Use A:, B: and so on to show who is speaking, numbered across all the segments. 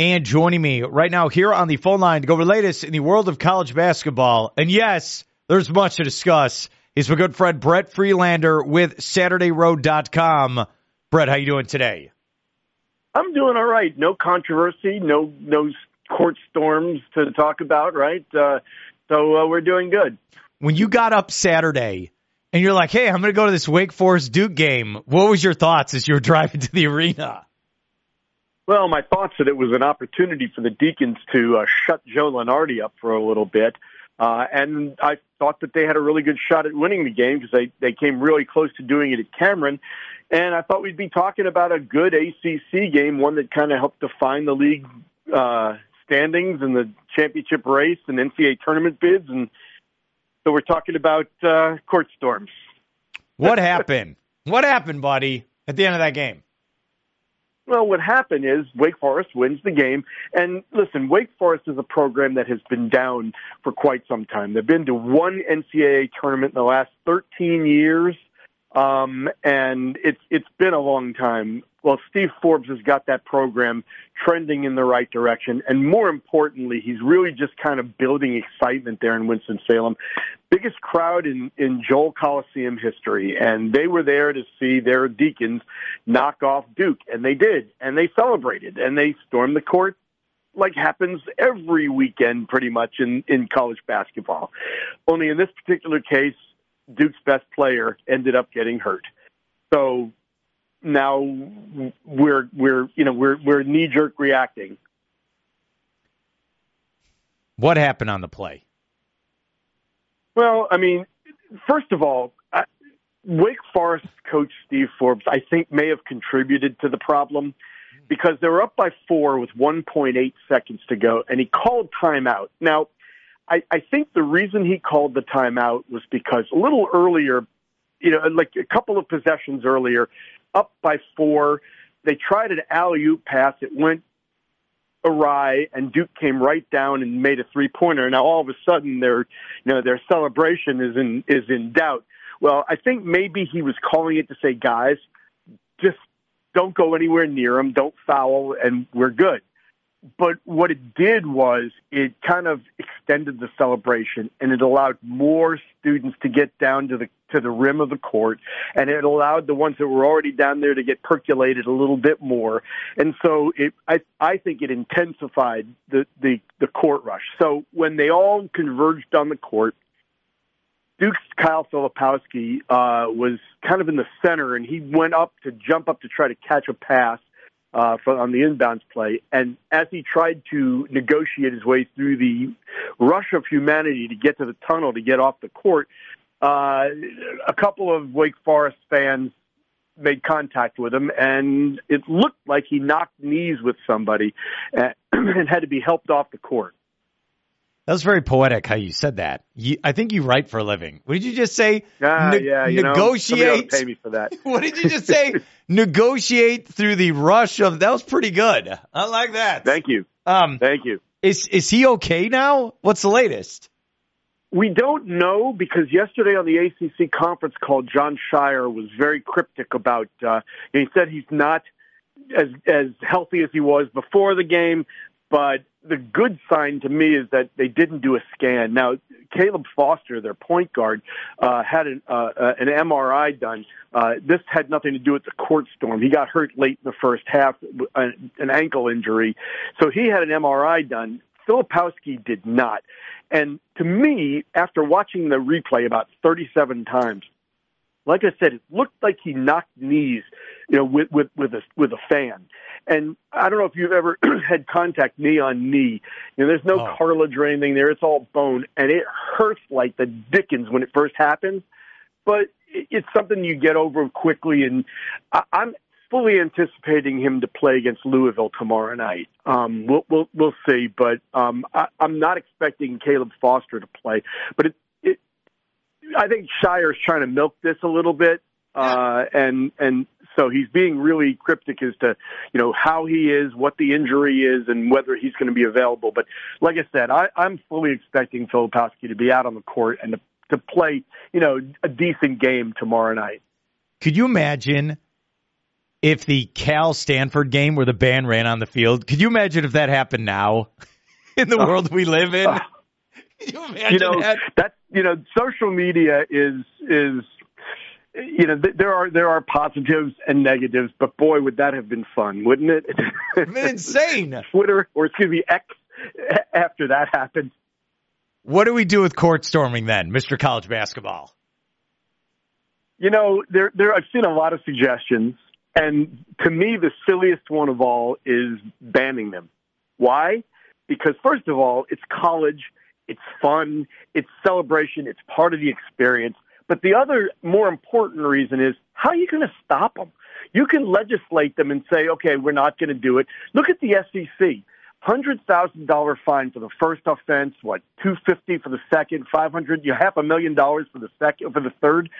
A: And joining me right now here on the phone line to go over the latest in the world of college basketball. And yes, there's much to discuss. He's my good friend Brett Friedlander with SaturdayRoad.com. Brett, how you doing today?
B: I'm doing all right. No controversy, no no court storms to talk about, right? Uh, so uh, we're doing good.
A: When you got up Saturday and you're like, "Hey, I'm going to go to this Wake Forest Duke game," what was your thoughts as you were driving to the arena?
B: Well, my thoughts that it was an opportunity for the Deacons to uh, shut Joe Lunardi up for a little bit. Uh, and I thought that they had a really good shot at winning the game because they, they came really close to doing it at Cameron. And I thought we'd be talking about a good ACC game, one that kind of helped define the league uh, standings and the championship race and NCAA tournament bids. And so we're talking about uh, court storms.
A: What happened? what happened, buddy, at the end of that game?
B: Well, what happened is Wake Forest wins the game. And listen, Wake Forest is a program that has been down for quite some time. They've been to one NCAA tournament in the last 13 years. Um, and it's it's been a long time. Well, Steve Forbes has got that program trending in the right direction, and more importantly, he's really just kind of building excitement there in Winston Salem. Biggest crowd in in Joel Coliseum history, and they were there to see their Deacons knock off Duke, and they did, and they celebrated, and they stormed the court like happens every weekend pretty much in in college basketball. Only in this particular case, Duke's best player ended up getting hurt. So now we're we're you know we're we're knee jerk reacting.
A: What happened on the play?
B: Well, I mean, first of all, I, Wake Forest coach Steve Forbes, I think, may have contributed to the problem because they were up by four with 1.8 seconds to go, and he called timeout. Now, I, I think the reason he called the timeout was because a little earlier, you know, like a couple of possessions earlier, up by four, they tried an alley oop pass. It went awry, and Duke came right down and made a three pointer. Now all of a sudden, their you know their celebration is in is in doubt. Well, I think maybe he was calling it to say, guys, just don't go anywhere near him, don't foul, and we're good. But what it did was it kind of extended the celebration and it allowed more students to get down to the to the rim of the court and it allowed the ones that were already down there to get percolated a little bit more. And so it I I think it intensified the the, the court rush. So when they all converged on the court, Duke's Kyle Filipowski uh, was kind of in the center, and he went up to jump up to try to catch a pass uh, for, on the inbounds play. And as he tried to negotiate his way through the rush of humanity to get to the tunnel to get off the court, uh, a couple of Wake Forest fans made contact with him, and it looked like he knocked knees with somebody and, and had to be helped off the court.
A: That was very poetic how you said that. You, I think you write for a living. What did you just say?
B: Ah, ne- yeah, you
A: negotiate.
B: Know, pay me for that.
A: what did you just say? negotiate through the rush of. That was pretty good. I like that.
B: Thank you.
A: Um,
B: Thank you.
A: Is is he okay now? What's the latest?
B: We don't know because yesterday on the ACC conference call, Jon Scheyer was very cryptic about. Uh, he said he's not as as healthy as he was before the game, but the good sign to me is that they didn't do a scan. Now, Caleb Foster, their point guard, uh, had an, uh, uh, an MRI done. Uh, this had nothing to do with the court storm. He got hurt late in the first half, uh, an ankle injury. So he had an MRI done. Filipowski did not. And to me, after watching the replay about 37 times, like I said, it looked like he knocked knees, you know, with with with a with a fan. And I don't know if you've ever had contact knee on knee. You know, there's no oh. cartilage or anything there. It's all bone, and it hurts like the dickens when it first happens. But it's something you get over quickly, and I'm fully anticipating him to play against Louisville tomorrow night. Um, we'll we'll we'll see, but um, I, I'm not expecting Caleb Foster to play. But it I think Scheyer's trying to milk this a little bit, uh, and and so he's being really cryptic as to, you know, how he is, what the injury is, and whether he's going to be available. But like I said, I, I'm fully expecting Filipowski to be out on the court and to, to play, you know, a decent game tomorrow night.
A: Could you imagine if the Cal Stanford game where the band ran on the field. Could you imagine if that happened now in the world we live in?
B: You imagine you know, that? That's you know, social media is is you know th- there are there are positives and negatives, but boy, would that have been fun, wouldn't it?
A: Insane.
B: Twitter or excuse me, X after that happened.
A: What do we do with court storming then, Mr. College Basketball?
B: You know, there there I've seen a lot of suggestions, and to me, the silliest one of all is banning them. Why? Because first of all, it's college, it's fun, it's celebration, it's part of the experience. But the other more important reason is how are you going to stop them? You can legislate them and say, okay, we're not going to do it. Look at the SEC. Hundred thousand dollar fine for the first offense. What two fifty for the second? Five hundred. You half a million dollars for the second for the third.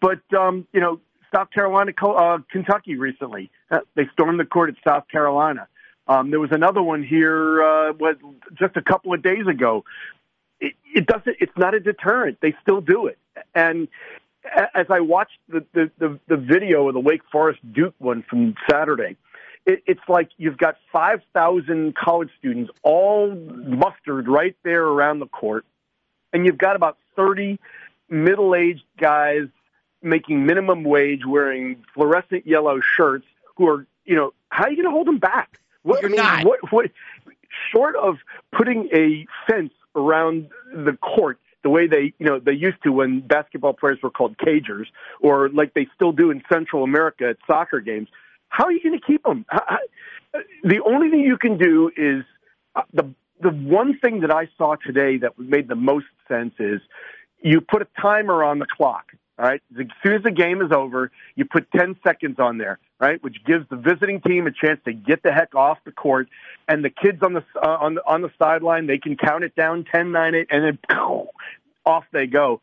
B: But um, you know, South Carolina, uh, Kentucky recently, uh, they stormed the court at South Carolina. Um, there was another one here, uh, what, just a couple of days ago. It, it doesn't. It's not a deterrent. They still do it. And as I watched the the, the, the video of the Wake Forest Duke one from Saturday, it, it's like you've got 5,000 college students all mustered right there around the court, and you've got about 30 middle aged guys making minimum wage wearing fluorescent yellow shirts who are, you know, how are you going to hold them back?
A: What, You're I mean, not.
B: What, what, short of putting a fence around the court the way they, you know, they used to when basketball players were called cagers, or like they still do in Central America at soccer games. How are you going to keep them? The only thing you can do is uh, the the one thing that I saw today that made the most sense is you put a timer on the clock. All right, as soon as the game is over, you put 10 seconds on there, right, which gives the visiting team a chance to get the heck off the court, and the kids on the uh, on the on the sideline they can count it down 10, 9, 8, and then off they go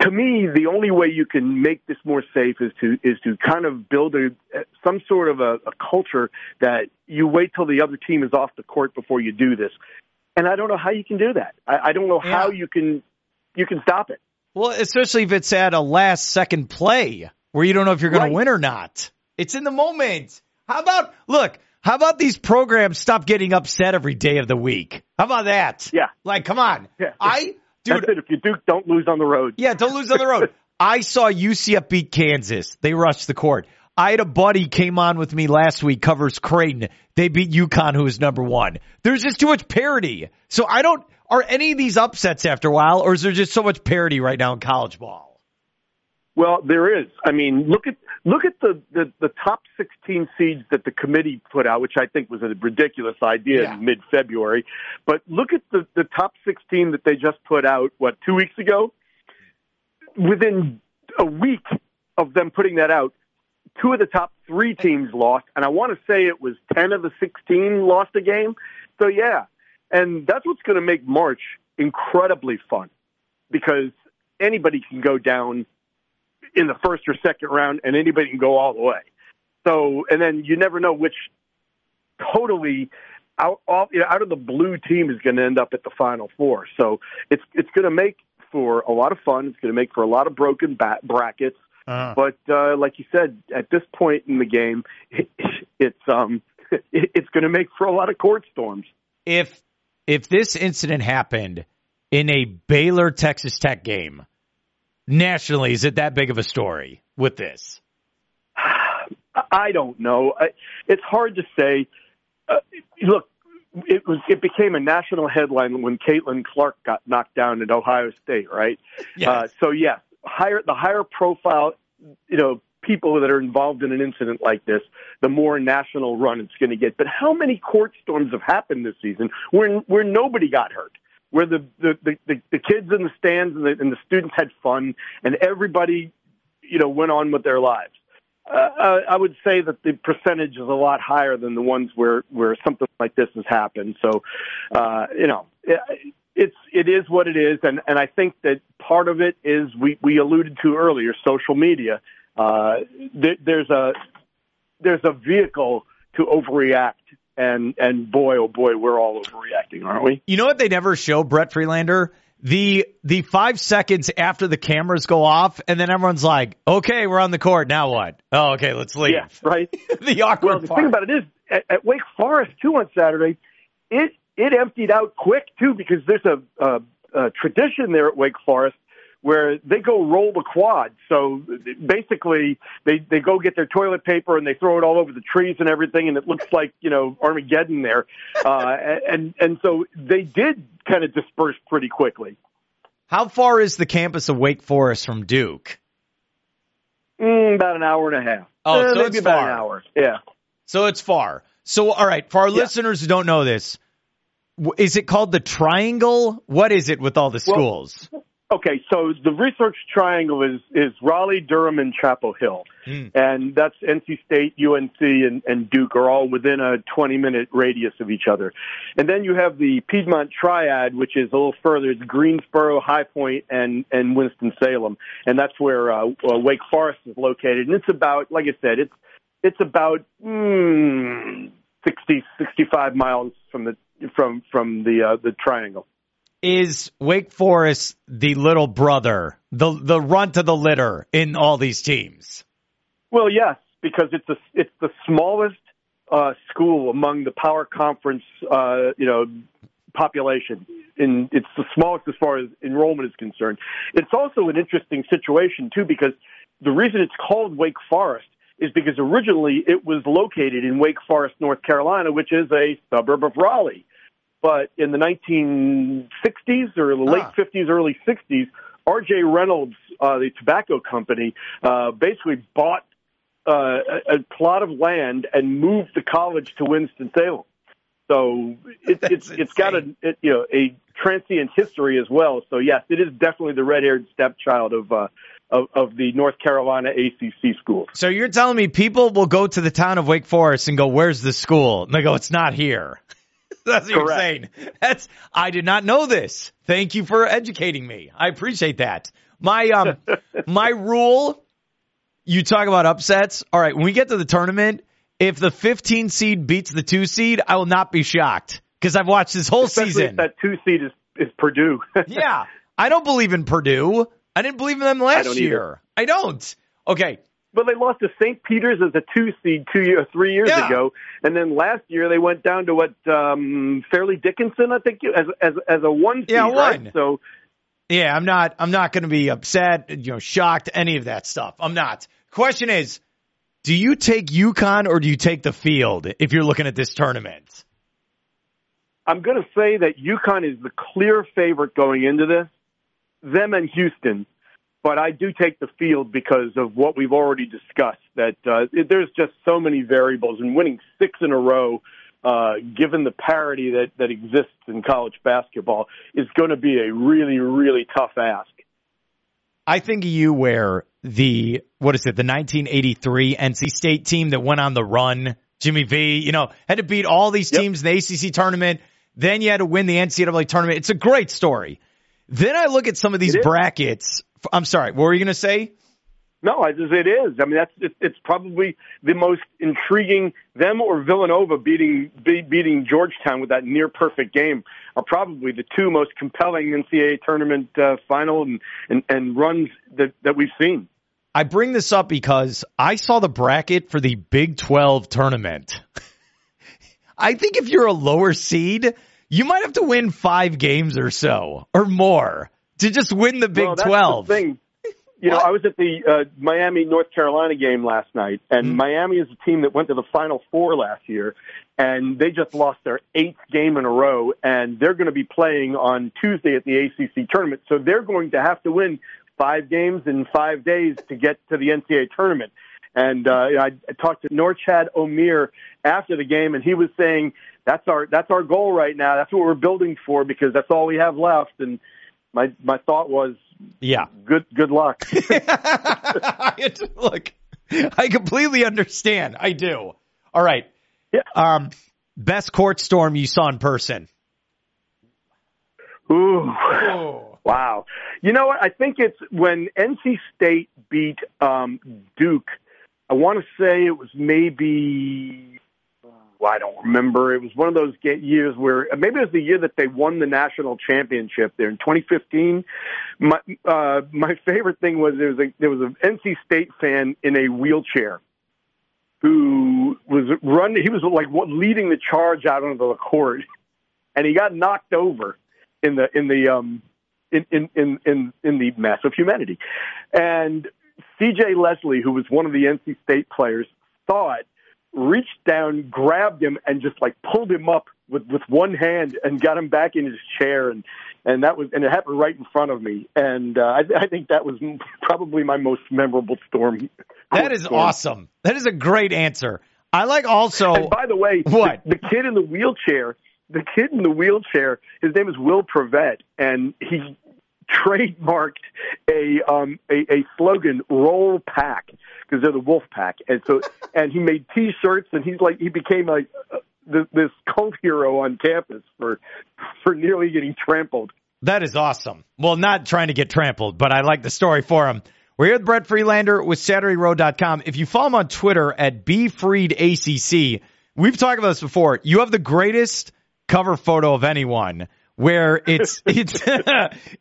B: to me, the only way you can make this more safe is to is to kind of build a some sort of a, a culture that you wait till the other team is off the court before you do this. And I don't know how you can do that. I, I don't know yeah. how you can you can stop it.
A: Well, especially if it's at a last second play where you don't know if you're going right. to win or not. It's in the moment. How about look? How about these programs stop getting upset every day of the week? How about that?
B: Yeah.
A: Like, come on. Yeah. I
B: Dude. If you Duke, don't lose on the road.
A: Yeah, don't lose on the road. I saw UCF beat Kansas. They rushed the court. I had a buddy came on with me last week, covers Creighton. They beat UConn, who is number one. There's just too much parity. So I don't, are any of these upsets after a while, or is there just so much parity right now in college ball?
B: Well, there is. I mean, look at look at the, the, the top 16 seeds that the committee put out, which I think was a ridiculous idea yeah. in mid February. But look at the, the top 16 that they just put out, what, two weeks ago? Within a week of them putting that out, two of the top three teams lost, and I want to say it was 10 of the 16 lost a game. So, yeah. And that's what's going to make March incredibly fun because anybody can go down in the first or second round, and anybody can go all the way. So, and then you never know which totally out off, you know, out of the blue team is going to end up at the final four. So it's it's going to make for a lot of fun. It's going to make for a lot of broken bat brackets. Uh-huh. But uh, like you said, at this point in the game, it, it's um it, it's going to make for a lot of court storms.
A: If if this incident happened in a Baylor Texas Tech game, nationally, is it that big of a story with this?
B: I don't know. It's hard to say. Uh, look, it was it became a national headline when Caitlin Clark got knocked down at Ohio State, right?
A: Yes. Uh,
B: so yes, higher the higher profile, you know, people that are involved in an incident like this, the more national run it's going to get. But how many court storms have happened this season where where nobody got hurt? where the the, the, the kids in the stands and the, and the students had fun and everybody, you know, went on with their lives. Uh, I would say that the percentage is a lot higher than the ones where where something like this has happened. So, uh, you know, it, it's it is what it is, and and I think that part of it is we we alluded to earlier, social media. Uh, there, there's a there's a vehicle to overreact and and boy, oh boy, we're all overreacting, aren't we?
A: You know what they never show, Brett Friedlander? the the five seconds after the cameras go off, and then everyone's like, "Okay, we're on the court. Now what? Oh, okay, let's leave."
B: Yeah, right.
A: the awkward
B: well, the
A: part.
B: thing about it is, at, at Wake Forest too on Saturday, it it emptied out quick too because there's a, a, a tradition there at Wake Forest where they go roll the quad. So basically, they they go get their toilet paper and they throw it all over the trees and everything, and it looks like you know Armageddon there. Uh, and and so they did kind of disperse pretty quickly.
A: How far is the campus of Wake Forest from Duke?
B: Mm, about an hour and a half.
A: Oh,
B: Eh,
A: so
B: maybe
A: it's
B: about
A: far.
B: an hour. Yeah.
A: So it's far. So all right, for our
B: Yeah.
A: listeners who don't know this, is it called the Triangle? What is it with all the
B: Well-
A: schools?
B: Okay, so the research triangle is is Raleigh, Durham, and Chapel Hill,
A: Hmm.
B: and that's NC State, UNC, and, and Duke are all within a 20 minute radius of each other. And then you have the Piedmont Triad, which is a little further. It's Greensboro, High Point, and and Winston Salem, and that's where uh, uh, Wake Forest is located. And it's about, like I said, it's it's about mm, 60, 65 miles from the from from the uh, the triangle.
A: Is Wake Forest the little brother, the the runt of the litter in all these teams?
B: Well, yes, because it's a it's the smallest uh, school among the power conference, uh, you know, population. And it's the smallest as far as enrollment is concerned. It's also an interesting situation too, because the reason it's called Wake Forest is because originally it was located in Wake Forest, North Carolina, which is a suburb of Raleigh. But in the 1960s or the late
A: Ah.
B: 50s, early 60s, R.J. Reynolds, uh, the tobacco company, uh, basically bought uh, a, a plot of land and moved the college to Winston Salem. So it, it's it's got a it, you know a transient history as well. So yes, it is definitely the red-haired stepchild of uh, of, of the North Carolina ACC schools.
A: So you're telling me people will go to the town of Wake Forest and go, "Where's the school?" And they go, "It's not here." That's what you're saying. That's I did not know this. Thank you for educating me. I appreciate that. My um my rule you talk about upsets. All right, when we get to the tournament, if the 15 seed beats the 2 seed, I will not be shocked because I've watched this whole
B: Especially
A: season.
B: that two seed is is Purdue.
A: yeah. I don't believe in Purdue. I didn't believe in them last
B: don't
A: year. I don't. Okay.
B: But they lost to St. Peter's as a two seed two year, three years
A: Yeah.
B: ago, and then last year they went down to what um, Fairleigh Dickinson, I think, as as as a one seed.
A: Yeah,
B: right?
A: one.
B: So
A: Yeah, I'm not I'm not going to be upset, you know, shocked, any of that stuff. I'm not. Question is, do you take UConn or do you take the field if you're looking at this tournament?
B: I'm going to say that UConn is the clear favorite going into this, them and Houston. But I do take the field because of what we've already discussed. That uh, there's just so many variables, and winning six in a row, uh, given the parity that that exists in college basketball, is going to be a really, really tough ask.
A: I think you where the what is it, the 1983 NC State team that went on the run, Jimmy V, you know, had to beat all these
B: Yep.
A: teams in the ACC tournament. Then you had to win the NCAA tournament. It's a great story. Then I look at some of these brackets. I'm sorry, what were you going to say?
B: No, just, it is. I mean, that's it, it's probably the most intriguing. Them or Villanova beating be, beating Georgetown with that near perfect game are probably the two most compelling NCAA tournament uh, final and, and and runs that that we've seen.
A: I bring this up because I saw the bracket for the Big 12 tournament. I think if you're a lower seed, you might have to win five games or so or more to just win the Big
B: well, that's
A: 12.
B: The thing. You know,
A: What?
B: I was at the uh, Miami North Carolina game last night, and
A: Mhm.
B: Miami is a team that went to the Final Four last year, and they just lost their eighth game in a row, and they're going to be playing on Tuesday at the ACC tournament, so they're going to have to win five games in five days to get to the NCAA tournament. And uh, you know, I, I talked to Norchad Omier after the game, and he was saying that's our that's our goal right now. That's what we're building for because that's all we have left. And my my thought was,
A: Yeah.
B: good good luck.
A: Look, I completely understand. I do. All right.
B: Yeah.
A: Um, best court storm you saw in person.
B: Ooh.
A: Oh.
B: Wow. You know what? I think it's when NC State beat um, Duke. I want to say it was maybe well, I don't remember. It was one of those years where maybe it was the year that they won the national championship there in 2015. My uh, my favorite thing was there was a there was an NC State fan in a wheelchair who was running. He was like leading the charge out onto the court, and he got knocked over in the in the um in in in in, in the mass of humanity, and C.J. Leslie, who was one of the NC State players, saw it, reached down, grabbed him, and just like pulled him up with with one hand and got him back in his chair, and and that was and it happened right in front of me, and uh, I, I think that was probably my most memorable storm.
A: That is storm. awesome. That is a great answer. I like also.
B: And by the way,
A: what
B: the, the kid in the wheelchair the kid in the wheelchair, his name is Will Prevet, and he trademarked a um a, a slogan roll pack because they're the wolf pack. And so and he made t-shirts and he's like he became like this, this cult hero on campus for for nearly getting trampled.
A: That is awesome. Well not trying to get trampled but i like the story for him. We're here with Brett Friedlander with SaturdayRoad.com. If you follow him on Twitter at BFriedACC, we've talked about this before. You have the greatest cover photo of anyone where it's it's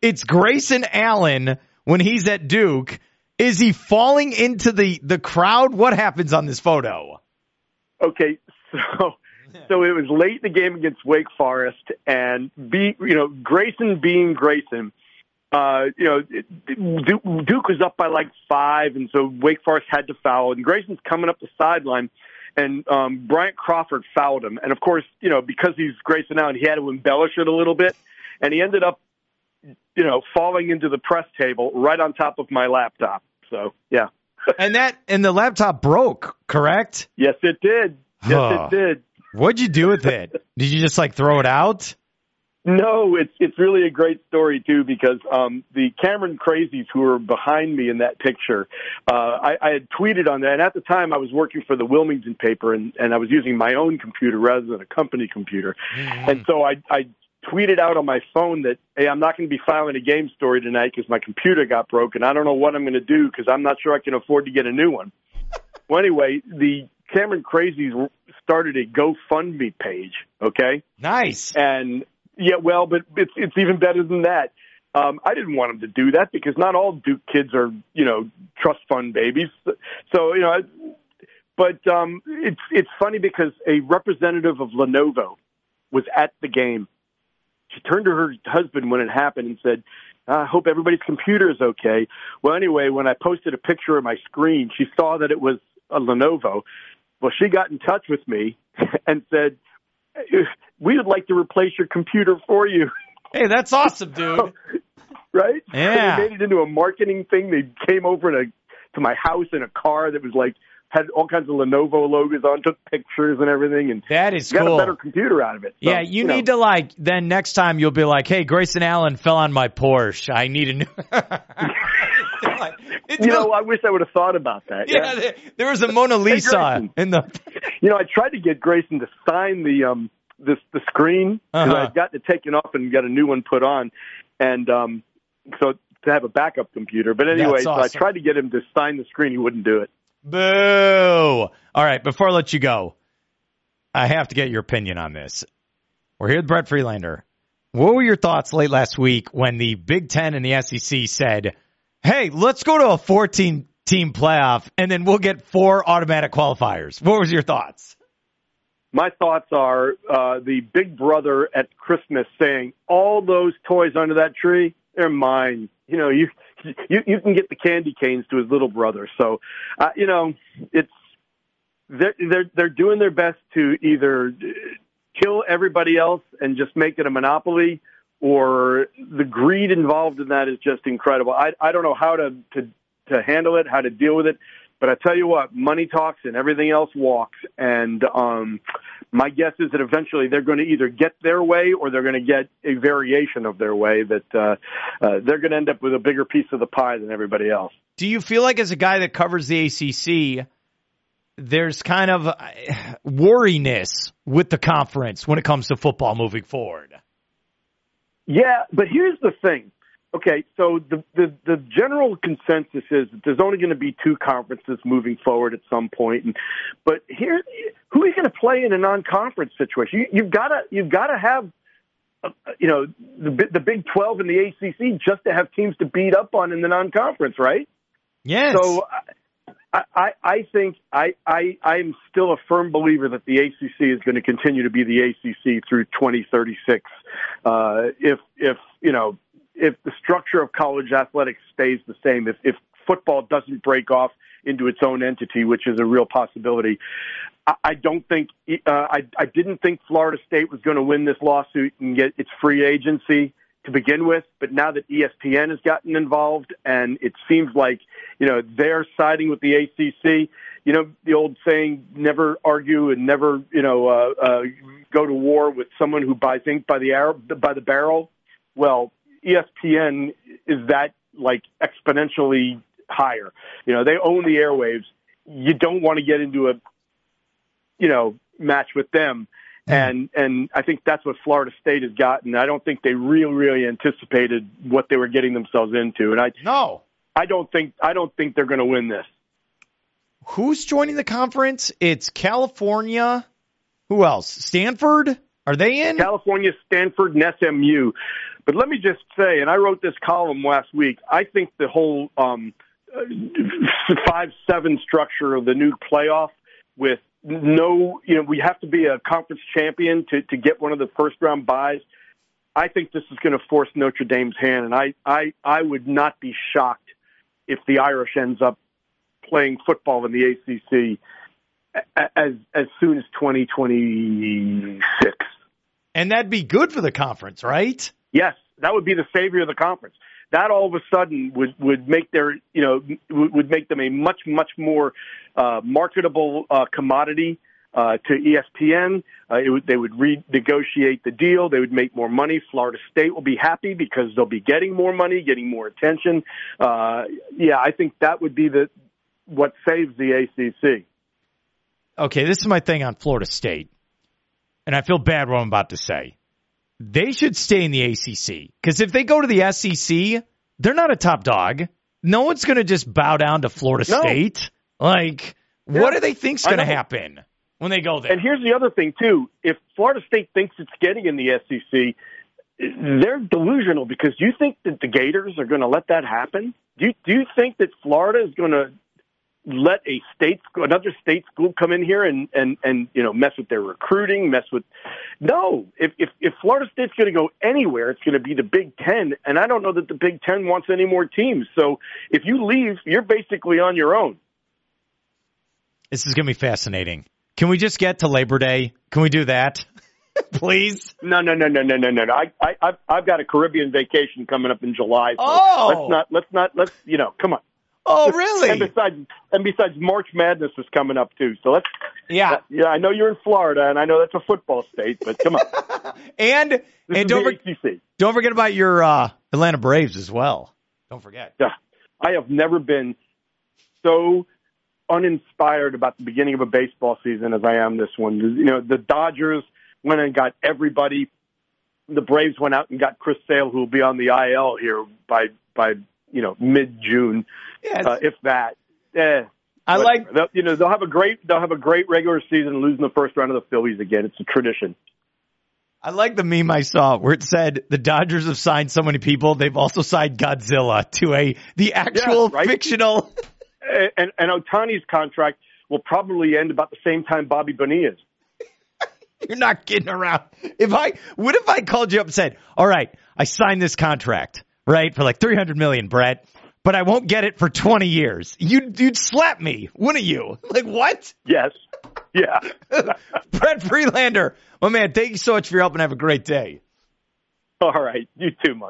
A: it's Grayson Allen when he's at Duke. Is he falling into the the crowd? What happens on this photo?
B: Okay, so so it was late in the game against Wake Forest, and be you know Grayson being Grayson. Uh, you know, Duke was up by like five, and so Wake Forest had to foul. And Grayson's coming up the sideline, and um, Bryant Crawford fouled him. And of course, you know, because he's Grayson Allen, he had to embellish it a little bit, and he ended up, you know, falling into the press table right on top of my laptop. So yeah.
A: and that and the laptop broke, correct?
B: Yes, it did. Yes, it did.
A: What'd you do with it? Did you just like throw it out?
B: No, it's it's really a great story too because um, the Cameron Crazies who were behind me in that picture, uh, I, I had tweeted on that, and at the time I was working for the Wilmington paper, and, and I was using my own computer rather than a company computer, mm-hmm. and so I, I tweeted out on my phone that hey, I'm not going to be filing a game story tonight because my computer got broken. I don't know what I'm going to do because I'm not sure I can afford to get a new one. well, anyway, the Cameron Crazies started a GoFundMe page. Okay,
A: nice,
B: and yeah, well, but it's it's even better than that. Um, I didn't want him to do that because not all Duke kids are, you know, trust fund babies. So, you know, but um, it's it's funny because a representative of Lenovo was at the game. She turned to her husband when it happened and said, "I hope everybody's computer is okay." Well, anyway, when I posted a picture of my screen, she saw that it was a Lenovo. Well, she got in touch with me and said, we would like to replace your computer for you.
A: Hey, that's awesome, dude.
B: right?
A: Yeah.
B: they made it into a marketing thing. They came over to to my house in a car that was like had all kinds of Lenovo logos on, took pictures and everything, and
A: that is
B: got
A: cool.
B: a better computer out of it.
A: So, yeah, you, you need know. to like then next time you'll be like, "Hey, Grayson Allen fell on my Porsche. I need a new."
B: you know, I wish I would have thought about that.
A: Yeah,
B: yeah.
A: There, there, was a Mona Lisa
B: hey,
A: in the.
B: you know, I tried to get Grayson to sign the um this the screen because uh-huh. I got it taken off and got a new one put on, and um so to have a backup computer. But anyway,
A: awesome.
B: so I tried to get him to sign the screen. He wouldn't do it.
A: Boo! All right, before I let you go, I have to get your opinion on this. We're here with Brett Friedlander. What were your thoughts late last week when the Big Ten and the SEC said, hey, let's go to a 14 team playoff and then we'll get four automatic qualifiers? What was your thoughts?
B: My thoughts are uh, the big brother at Christmas saying, all those toys under that tree, they're mine. You know, you you you can get the candy canes to his little brother. So, uh, you know, it's they're they're they're doing their best to either kill everybody else and just make it a monopoly, or the greed involved in that is just incredible. I I don't know how to to to handle it, how to deal with it. But I tell you what, money talks and everything else walks. And um, my guess is that eventually they're going to either get their way or they're going to get a variation of their way that uh, uh, they're going to end up with a bigger piece of the pie than everybody else.
A: Do you feel like, as a guy that covers the ACC, there's kind of uh, wariness with the conference when it comes to football moving forward?
B: Yeah, but here's the thing Okay, so the, the the general consensus is that there's only going to be two conferences moving forward at some point, and but here, who are you going to play in a non-conference situation? You, you've got to you've got to have, uh, you know, the the Big Twelve and the ACC just to have teams to beat up on in the non-conference, right?
A: Yes.
B: So I, I, think I, I, I'm still a firm believer that the ACC is going to continue to be the ACC through 2036. Uh, if, if, you know, if the structure of college athletics stays the same, if, if football doesn't break off into its own entity, which is a real possibility, I, I don't think, uh, I, I didn't think Florida State was going to win this lawsuit and get its free agency to begin with, but now that ESPN has gotten involved and it seems like, you know, they're siding with the ACC, you know, the old saying, never argue and never, you know, uh, uh, go to war with someone who buys ink by the, arrow, by the barrel. Well, ESPN is that like exponentially higher. You know, they own the airwaves. You don't want to get into a, you know, match with them. And and I think that's what Florida State has gotten. I don't think they really really anticipated what they were getting themselves into, and I
A: no,
B: I don't think I don't think they're going to win this.
A: Who's joining the conference? It's California. Who else? Stanford? Are they in?
B: California, Stanford, and SMU. But let me just say, and I wrote this column last week. I think the whole um, five seven structure of the new playoff with no, you know, we have to be a conference champion to, to get one of the first round buys. I think this is going to force Notre Dame's hand, and I, I, I would not be shocked if the Irish ends up playing football in the ACC as as soon as 2026.
A: And that'd be good for the conference, right?
B: Yes, that would be the savior of the conference that all of a sudden would would make their you know would make them a much much more uh, marketable uh, commodity uh, to ESPN. Uh, would, they would renegotiate the deal. They would make more money. Florida State will be happy because they'll be getting more money, getting more attention. Uh, yeah, I think that would be the what saves the ACC.
A: Okay, this is my thing on Florida State, and I feel bad what I'm about to say they should stay in the ACC because if they go to the SEC, they're not a top dog. No one's going to just bow down to Florida no. State. Like, yeah. what do they think's going to happen when they go there?
B: And here's the other thing too: if Florida State thinks it's getting in the SEC, they're delusional because you think that the Gators are going to let that happen. Do you, do you think that Florida is going to let a state another state school come in here and and and you know mess with their recruiting mess with no if if, if florida state's going to go anywhere it's going to be the big 10 and i don't know that the big 10 wants any more teams. So if you leave you're basically on your own.
A: This is going to be fascinating. Can we just get to labor day? Can we do that? Please?
B: No no no no no no no. I i i've, I've got a caribbean vacation coming up in july so
A: oh.
B: let's not let's not let's you know come on
A: Oh, really?
B: and besides, and besides, March Madness is coming up too. So let's.
A: Yeah.
B: Uh, yeah, I know you're in Florida, and I know that's a football state, but come on.
A: and
B: this
A: and don't
B: for,
A: don't forget about your uh, Atlanta Braves as well. Don't forget.
B: Yeah, I have never been so uninspired about the beginning of a baseball season as I am this one. You know, the Dodgers went and got everybody. The Braves went out and got Chris Sale, who will be on the IL here by by you know mid June,
A: yes.
B: uh, if that. Eh,
A: I like
B: they'll, you know they'll have a great they'll have a great regular season, losing the first round of the Phillies again. It's a tradition.
A: I like the meme I saw where it said the Dodgers have signed so many people. They've also signed Godzilla to a the actual
B: yeah, right?
A: fictional.
B: And, and Ohtani's contract will probably end about the same time Bobby Bonilla's.
A: You're not kidding around. If I what if I called you up and said, "All right, I signed this contract right for like 300 million, Brett." but I won't get it for 20 years. You'd, you'd slap me, wouldn't you? Like, what?
B: Yes. Yeah.
A: Brett Friedlander, Well, man, thank you so much for your help and have a great day.
B: All right. You too, Mark.